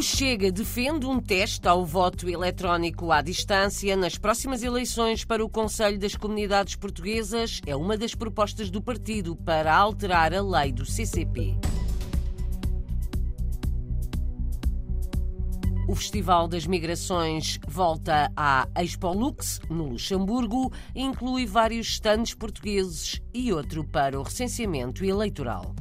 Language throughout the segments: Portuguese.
O Chega defende um teste ao voto eletrónico à distância nas próximas eleições para o Conselho das Comunidades Portuguesas. É uma das propostas do partido para alterar a lei do CCP. O Festival das Migrações volta à Expo Lux, no Luxemburgo, e inclui vários estandes portugueses e outro para o recenseamento eleitoral.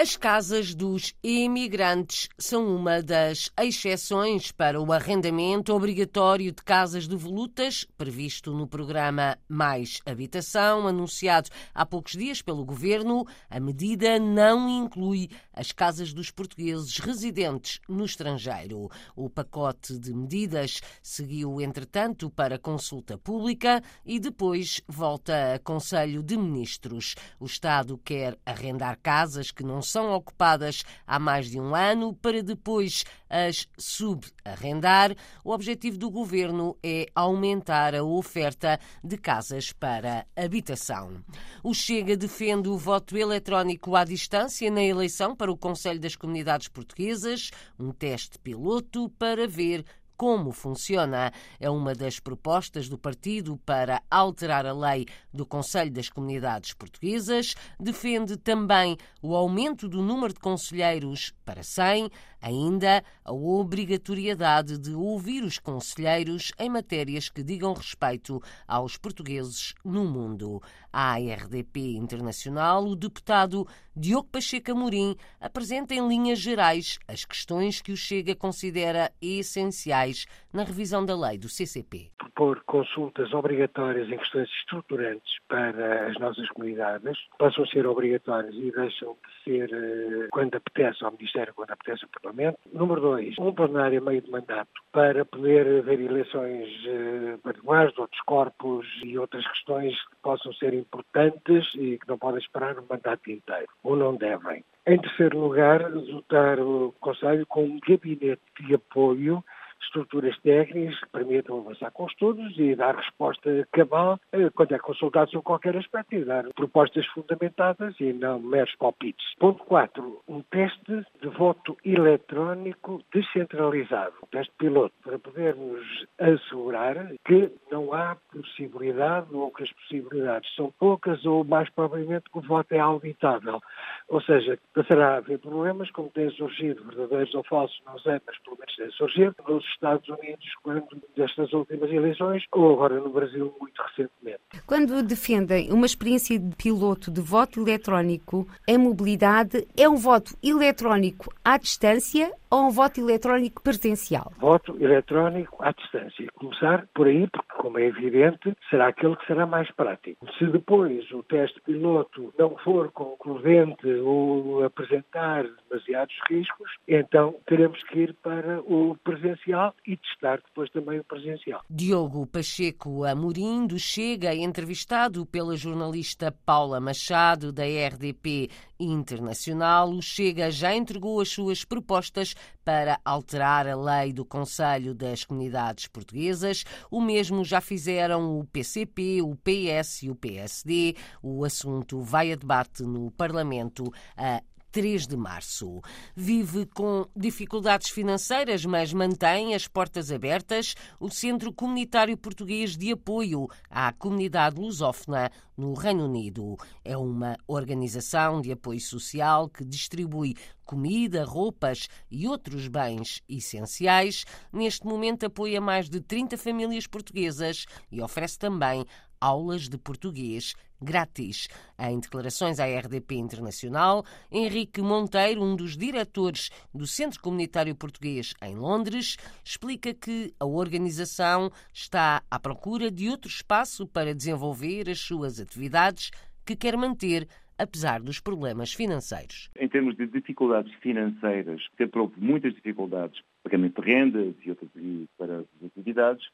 As casas dos imigrantes são uma das exceções para o arrendamento obrigatório de casas de volutas, previsto no programa Mais Habitação, anunciado há poucos dias pelo governo. A medida não inclui as casas dos portugueses residentes no estrangeiro. O pacote de medidas seguiu, entretanto, para consulta pública e depois volta a Conselho de Ministros. O Estado quer arrendar casas que não são ocupadas há mais de um ano para depois as subarrendar. O objetivo do governo é aumentar a oferta de casas para habitação. O Chega defende o voto eletrónico à distância na eleição para o Conselho das Comunidades Portuguesas, um teste piloto para ver como funciona. É uma das propostas do partido para alterar a lei do Conselho das Comunidades Portuguesas. Defende também o aumento do número de conselheiros para 100, ainda a obrigatoriedade de ouvir os conselheiros em matérias que digam respeito aos portugueses no mundo. À RDP Internacional, o deputado Diogo Pacheco Amorim apresenta em linhas gerais as questões que o Chega considera essenciais na revisão da lei do CCP. Propor consultas obrigatórias em questões estruturantes para as nossas comunidades, passam a ser obrigatórias e deixam de ser eh, quando apetece ao Ministério, quando apetece ao Parlamento. Número dois, um plenário a meio de mandato para poder haver eleições eh, particulares de outros corpos e outras questões que possam ser importantes e que não podem esperar um mandato inteiro, ou não devem. Em terceiro lugar, dotar o Conselho com um gabinete de apoio estruturas técnicas que permitam avançar com estudos e dar resposta cabal eh, quando é consultado sobre qualquer aspecto e dar propostas fundamentadas e não meros palpites. Ponto 4. Um teste de voto eletrónico descentralizado, um teste piloto, para podermos assegurar que não há possibilidade ou que as possibilidades são poucas ou mais provavelmente que o voto é auditável. Ou seja, passará a haver problemas, como têm surgido, verdadeiros ou falsos, não sei, mas pelo menos têm surgido, nos Estados Unidos quando destas últimas eleições ou agora no Brasil muito recentemente. Quando defendem uma experiência de piloto de voto eletrónico em mobilidade, é um voto eletrónico à distância ou um voto eletrónico presencial? Voto eletrónico à distância. Começar por aí, porque, como é evidente, será aquele que será mais prático. Se depois o teste piloto não for concludente ou apresentar demasiados riscos, então teremos que ir para o presencial e testar depois também o presencial. Diogo Pacheco Amorim, do Chega, entrevistado pela jornalista Paula Machado, da RDP Internacional. O Chega já entregou as suas propostas para alterar a lei do Conselho das Comunidades Portuguesas. O mesmo já fizeram o PCP, o PS e o PSD. O assunto vai a debate no Parlamento a 3 de março. Vive com dificuldades financeiras, mas mantém as portas abertas o Centro Comunitário Português de Apoio à Comunidade Lusófona no Reino Unido. É uma organização de apoio social que distribui comida, roupas e outros bens essenciais. Neste momento apoia mais de 30 famílias portuguesas e oferece também aulas de português grátis. Em declarações à RDP Internacional, Henrique Monteiro, um dos diretores do Centro Comunitário Português em Londres, explica que a organização está à procura de outro espaço para desenvolver as suas atividades que quer manter apesar dos problemas financeiros. Em termos de dificuldades financeiras, sempre houve muitas dificuldades, pagamento de rendas e, outras, e para as atividades,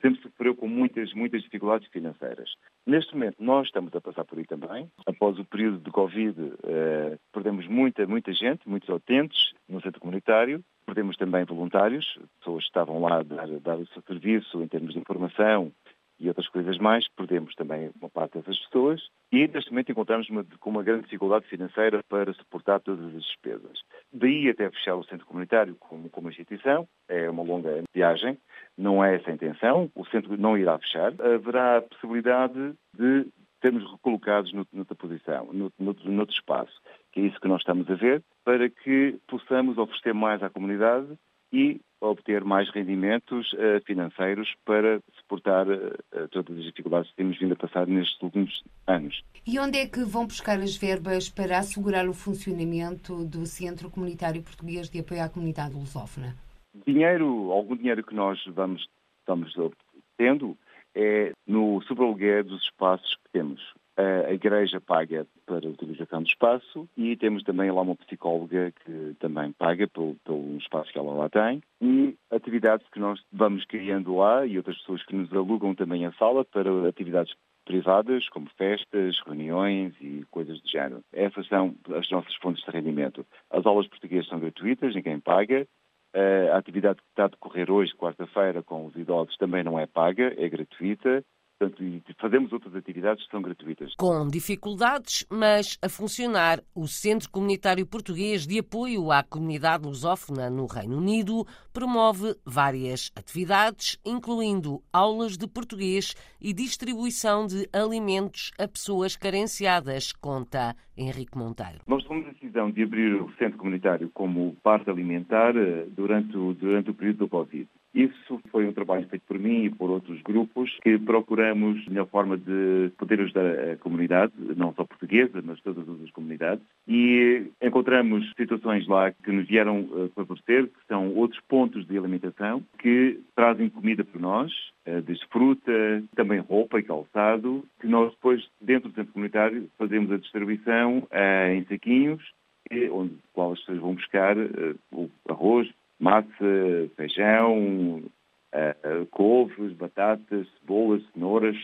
sempre sofreu com muitas, muitas dificuldades financeiras. Neste momento, nós estamos a passar por aí também. Após o período de Covid, eh, perdemos muita, muita gente, muitos utentes no centro comunitário. Perdemos também voluntários, pessoas que estavam lá a dar, dar o seu serviço em termos de informação e outras coisas mais, perdemos também uma parte dessas pessoas e neste momento encontramos uma, com uma grande dificuldade financeira para suportar todas as despesas. Daí até fechar o centro comunitário como, como instituição, é uma longa viagem, não é essa a intenção, o centro não irá fechar, haverá a possibilidade de sermos recolocados noutra posição, noutro, noutro espaço, que é isso que nós estamos a ver, para que possamos oferecer mais à comunidade e obter mais rendimentos uh, financeiros para suportar uh, todas as dificuldades que temos vindo a passar nestes últimos anos. E onde é que vão buscar as verbas para assegurar o funcionamento do Centro Comunitário Português de Apoio à Comunidade Lusófona? Dinheiro, algum dinheiro que nós vamos, estamos tendo é no sobrealuguer dos espaços que temos. A igreja paga para a utilização do espaço e temos também lá uma psicóloga que também paga pelo, pelo espaço que ela lá tem e atividades que nós vamos criando lá e outras pessoas que nos alugam também a sala para atividades privadas, como festas, reuniões e coisas do género. Essas são as nossas fontes de rendimento. As aulas portuguesas são gratuitas, ninguém paga. A atividade que está a decorrer hoje, quarta-feira, com os idosos, também não é paga, é gratuita. Portanto, fazemos outras atividades que são gratuitas. Com dificuldades, mas a funcionar, o Centro Comunitário Português de Apoio à Comunidade Lusófona no Reino Unido promove várias atividades, incluindo aulas de português e distribuição de alimentos a pessoas carenciadas, conta Henrique Monteiro. Nós tomamos a decisão de abrir o Centro Comunitário como parte alimentar eh, durante o, durante o período do Covid. Isso foi um trabalho feito por mim e por outros grupos que procuramos a melhor forma de poder ajudar a comunidade, não só portuguesa, mas todas as outras comunidades. E encontramos situações lá que nos vieram a favorecer, que são outros pontos de alimentação que trazem comida para nós, eh, desde fruta, também roupa e calçado, que nós depois, dentro do centro comunitário, fazemos a distribuição eh, em saquinhos, onde qual as pessoas vão buscar eh, o arroz, massa, feijão, uh, couves, batatas, cebolas, cenouras,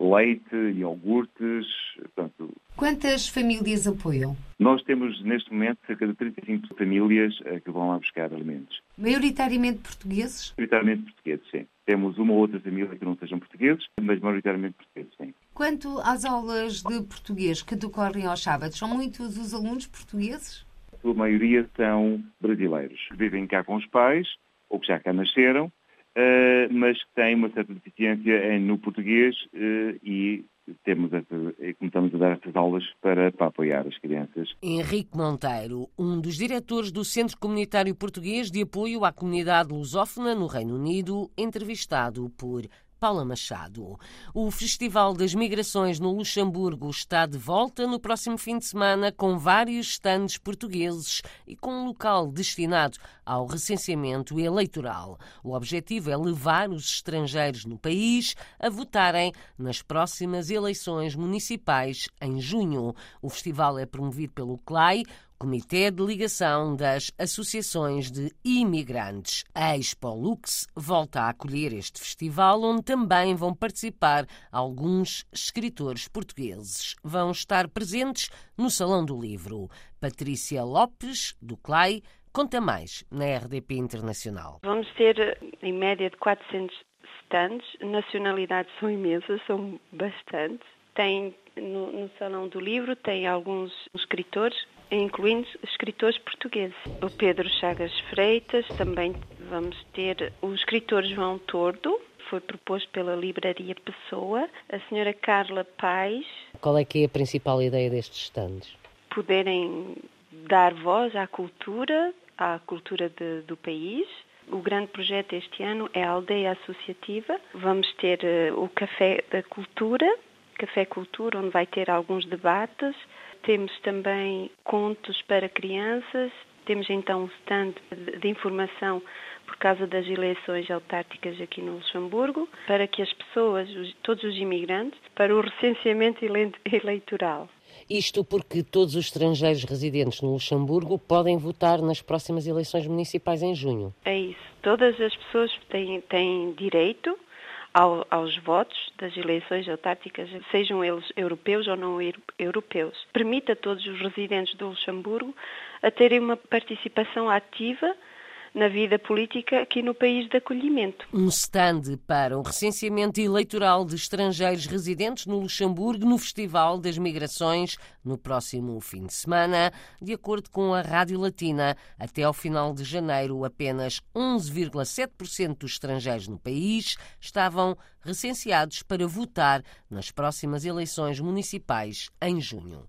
leite, iogurtes. Portanto, Quantas famílias apoiam? Nós temos neste momento cerca de 35 famílias que vão lá buscar alimentos. Maioritariamente portugueses? Maioritariamente portugueses, sim. Temos uma ou outra família que não sejam portugueses, mas maioritariamente portugueses, sim. Quanto às aulas de português que decorrem aos sábados, são muitos os alunos portugueses? sua maioria são brasileiros, que vivem cá com os pais, ou que já cá nasceram, uh, mas que têm uma certa deficiência no português uh, e temos essa, começamos a dar essas aulas para, para apoiar as crianças. Henrique Monteiro, um dos diretores do Centro Comunitário Português de Apoio à Comunidade Lusófona no Reino Unido, entrevistado por Paula Machado. O Festival das Migrações no Luxemburgo está de volta no próximo fim de semana com vários estandes portugueses e com um local destinado ao recenseamento eleitoral. O objetivo é levar os estrangeiros no país a votarem nas próximas eleições municipais em junho. O festival é promovido pelo CLAI, Comitê de Ligação das Associações de Imigrantes. A Expo Lux volta a acolher este festival, onde também vão participar alguns escritores portugueses. Vão estar presentes no Salão do Livro. Patrícia Lopes, do CLAI, conta mais na RDP Internacional. Vamos ter, em média, de 400 stands. Nacionalidades são imensas, são bastantes. Tem no, no, Salão do Livro tem alguns escritores incluindo escritores portugueses. O Pedro Chagas Freitas, também vamos ter o escritor João Tordo, foi proposto pela Livraria Pessoa, a senhora Carla Paz. Qual é que é a principal ideia destes stands? Poderem dar voz à cultura, à cultura de, do país. O grande projeto este ano é a Aldeia Associativa. Vamos ter uh, o Café da Cultura, Café Cultura, onde vai ter alguns debates temos também contos para crianças, temos então um stand de informação por causa das eleições autárquicas aqui no Luxemburgo, para que as pessoas, todos os imigrantes, para o recenseamento eleitoral. Isto porque todos os estrangeiros residentes no Luxemburgo podem votar nas próximas eleições municipais em junho. É isso. Todas as pessoas têm, têm direito ao, aos votos das eleições autárquicas, sejam eles europeus ou não europeus. Permite a todos os residentes do Luxemburgo a terem uma participação ativa na vida política aqui no país de acolhimento. Um stand para o recenseamento eleitoral de estrangeiros residentes no Luxemburgo no Festival das Migrações no próximo fim de semana. De acordo com a Rádio Latina, até ao final de janeiro, apenas 11,7% dos estrangeiros no país estavam recenseados para votar nas próximas eleições municipais em junho.